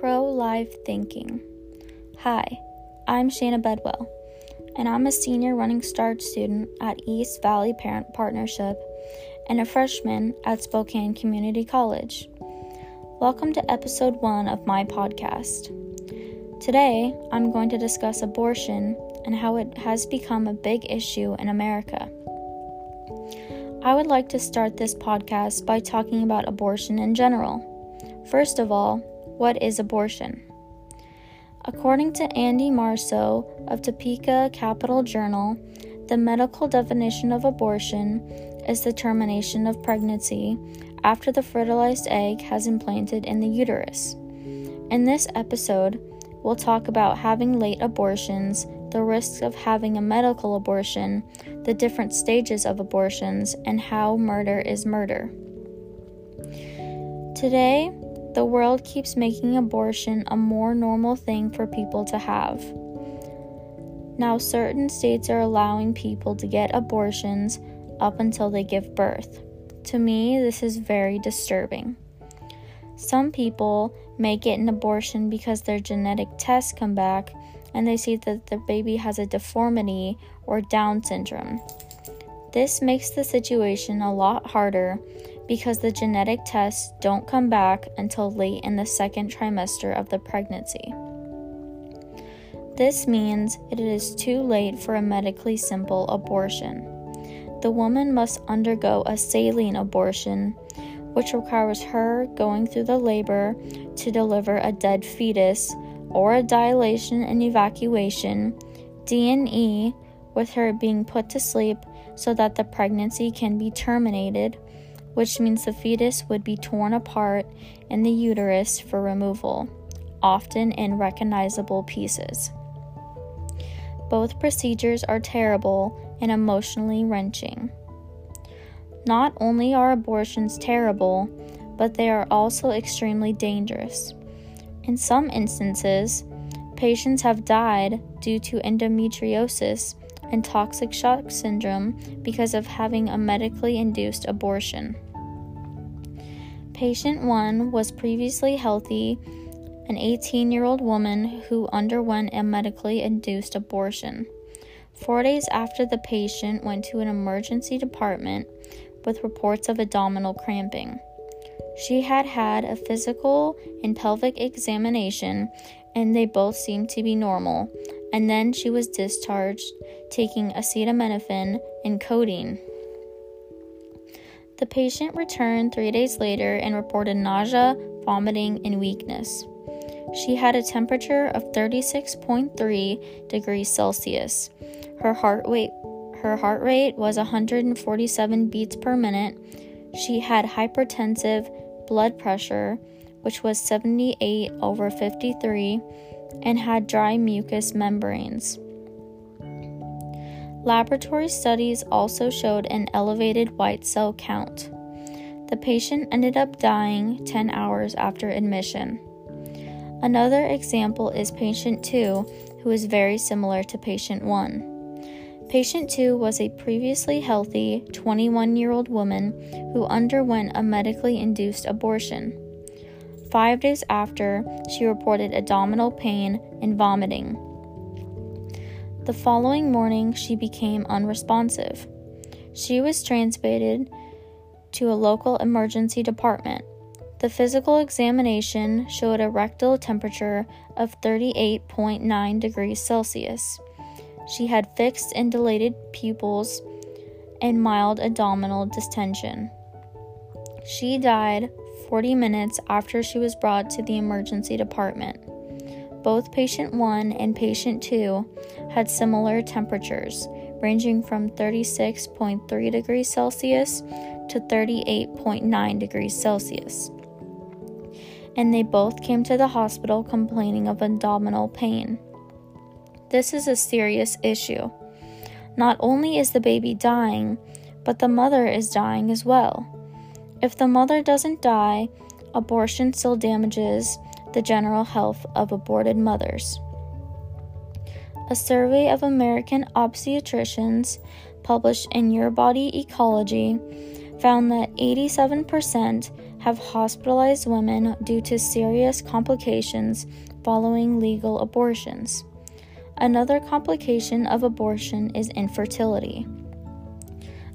Pro Life Thinking. Hi, I'm Shana Bedwell, and I'm a senior Running Start student at East Valley Parent Partnership and a freshman at Spokane Community College. Welcome to episode one of my podcast. Today, I'm going to discuss abortion and how it has become a big issue in America. I would like to start this podcast by talking about abortion in general. First of all, what is abortion? According to Andy Marso of Topeka Capital Journal, the medical definition of abortion is the termination of pregnancy after the fertilized egg has implanted in the uterus. In this episode, we'll talk about having late abortions, the risks of having a medical abortion, the different stages of abortions, and how murder is murder. Today, the world keeps making abortion a more normal thing for people to have. Now, certain states are allowing people to get abortions up until they give birth. To me, this is very disturbing. Some people may get an abortion because their genetic tests come back and they see that the baby has a deformity or Down syndrome. This makes the situation a lot harder because the genetic tests don't come back until late in the second trimester of the pregnancy. This means it is too late for a medically simple abortion. The woman must undergo a saline abortion, which requires her going through the labor to deliver a dead fetus or a dilation and evacuation, D&E, with her being put to sleep so that the pregnancy can be terminated which means the fetus would be torn apart in the uterus for removal, often in recognizable pieces. Both procedures are terrible and emotionally wrenching. Not only are abortions terrible, but they are also extremely dangerous. In some instances, patients have died due to endometriosis and toxic shock syndrome because of having a medically induced abortion. Patient 1 was previously healthy, an 18 year old woman who underwent a medically induced abortion. Four days after the patient went to an emergency department with reports of abdominal cramping. She had had a physical and pelvic examination, and they both seemed to be normal. And then she was discharged, taking acetaminophen and codeine. The patient returned three days later and reported nausea, vomiting, and weakness. She had a temperature of 36.3 degrees Celsius. Her heart rate her heart rate was 147 beats per minute. She had hypertensive blood pressure, which was 78 over 53, and had dry mucous membranes. Laboratory studies also showed an elevated white cell count. The patient ended up dying 10 hours after admission. Another example is patient 2, who is very similar to patient 1. Patient 2 was a previously healthy 21 year old woman who underwent a medically induced abortion. Five days after, she reported abdominal pain and vomiting. The following morning, she became unresponsive. She was transported to a local emergency department. The physical examination showed a rectal temperature of 38.9 degrees Celsius. She had fixed and dilated pupils and mild abdominal distension. She died 40 minutes after she was brought to the emergency department. Both patient 1 and patient 2 had similar temperatures, ranging from 36.3 degrees Celsius to 38.9 degrees Celsius. And they both came to the hospital complaining of abdominal pain. This is a serious issue. Not only is the baby dying, but the mother is dying as well. If the mother doesn't die, abortion still damages the general health of aborted mothers. A survey of American obstetricians published in Your Body Ecology found that 87% have hospitalized women due to serious complications following legal abortions. Another complication of abortion is infertility.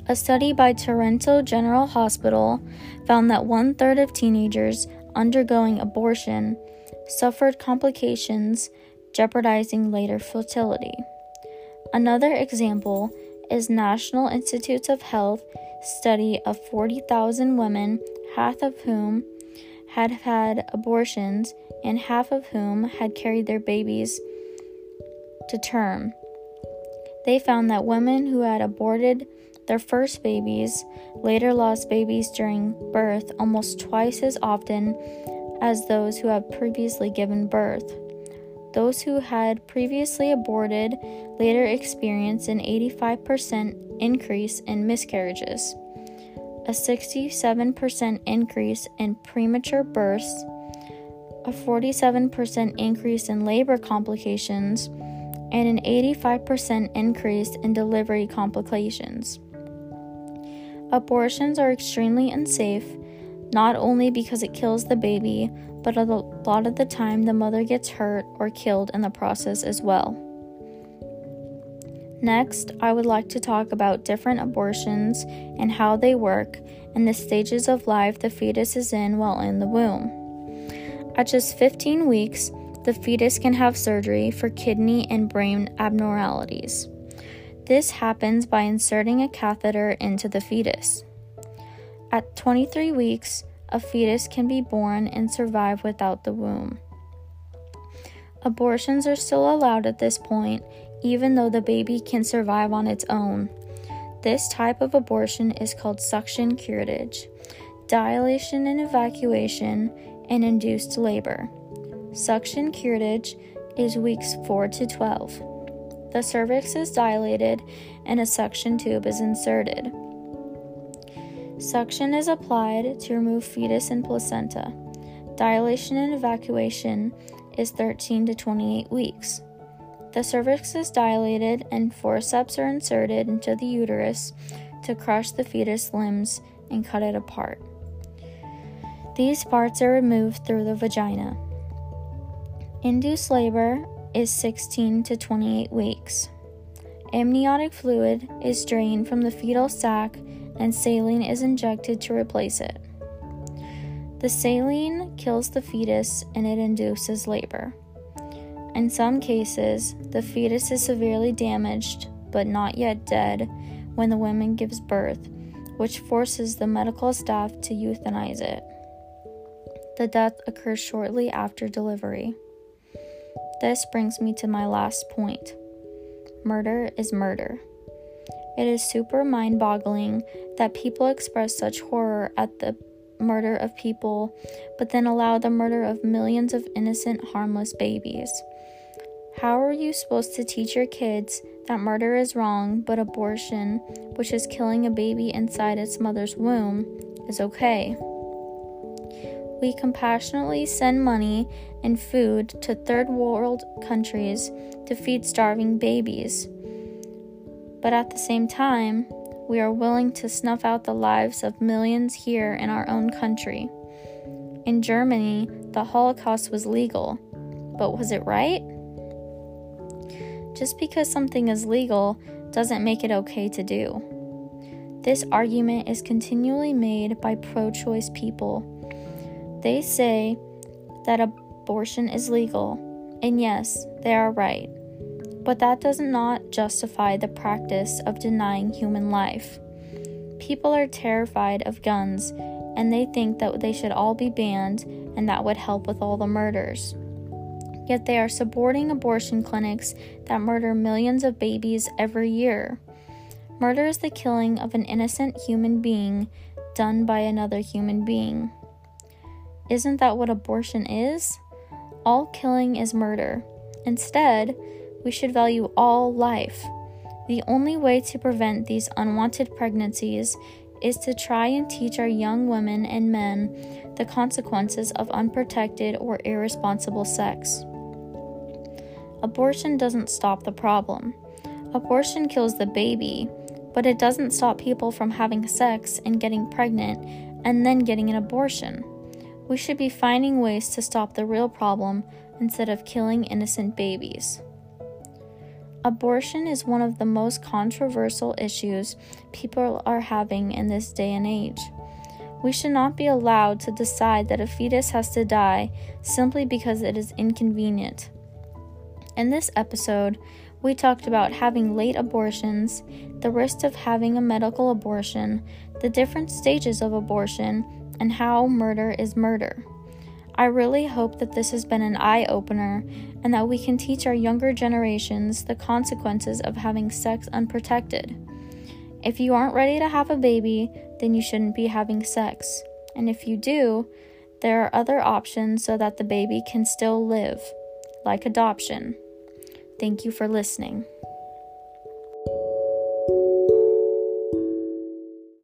A study by Toronto General Hospital found that one third of teenagers undergoing abortion suffered complications jeopardizing later fertility. Another example is National Institutes of Health study of 40,000 women, half of whom had had abortions and half of whom had carried their babies to term. They found that women who had aborted their first babies later lost babies during birth almost twice as often as those who have previously given birth. Those who had previously aborted later experienced an 85% increase in miscarriages, a 67% increase in premature births, a 47% increase in labor complications, and an 85% increase in delivery complications. Abortions are extremely unsafe, not only because it kills the baby, but a lot of the time the mother gets hurt or killed in the process as well. Next, I would like to talk about different abortions and how they work and the stages of life the fetus is in while in the womb. At just 15 weeks, the fetus can have surgery for kidney and brain abnormalities. This happens by inserting a catheter into the fetus. At 23 weeks, a fetus can be born and survive without the womb. Abortions are still allowed at this point, even though the baby can survive on its own. This type of abortion is called suction curettage, dilation and evacuation, and induced labor. Suction curettage is weeks 4 to 12. The cervix is dilated and a suction tube is inserted. Suction is applied to remove fetus and placenta. Dilation and evacuation is 13 to 28 weeks. The cervix is dilated and forceps are inserted into the uterus to crush the fetus limbs and cut it apart. These parts are removed through the vagina. Induced labor is 16 to 28 weeks. Amniotic fluid is drained from the fetal sac and saline is injected to replace it. The saline kills the fetus and it induces labor. In some cases, the fetus is severely damaged but not yet dead when the woman gives birth, which forces the medical staff to euthanize it. The death occurs shortly after delivery. This brings me to my last point murder is murder. It is super mind boggling that people express such horror at the murder of people, but then allow the murder of millions of innocent, harmless babies. How are you supposed to teach your kids that murder is wrong, but abortion, which is killing a baby inside its mother's womb, is okay? we compassionately send money and food to third world countries to feed starving babies. But at the same time, we are willing to snuff out the lives of millions here in our own country. In Germany, the Holocaust was legal, but was it right? Just because something is legal doesn't make it okay to do. This argument is continually made by pro choice people they say that abortion is legal, and yes, they are right. But that does not justify the practice of denying human life. People are terrified of guns, and they think that they should all be banned, and that would help with all the murders. Yet they are supporting abortion clinics that murder millions of babies every year. Murder is the killing of an innocent human being done by another human being. Isn't that what abortion is? All killing is murder. Instead, we should value all life. The only way to prevent these unwanted pregnancies is to try and teach our young women and men the consequences of unprotected or irresponsible sex. Abortion doesn't stop the problem. Abortion kills the baby, but it doesn't stop people from having sex and getting pregnant and then getting an abortion. We should be finding ways to stop the real problem instead of killing innocent babies. Abortion is one of the most controversial issues people are having in this day and age. We should not be allowed to decide that a fetus has to die simply because it is inconvenient. In this episode, we talked about having late abortions, the risk of having a medical abortion, the different stages of abortion, and how murder is murder. I really hope that this has been an eye opener and that we can teach our younger generations the consequences of having sex unprotected. If you aren't ready to have a baby, then you shouldn't be having sex. And if you do, there are other options so that the baby can still live, like adoption. Thank you for listening.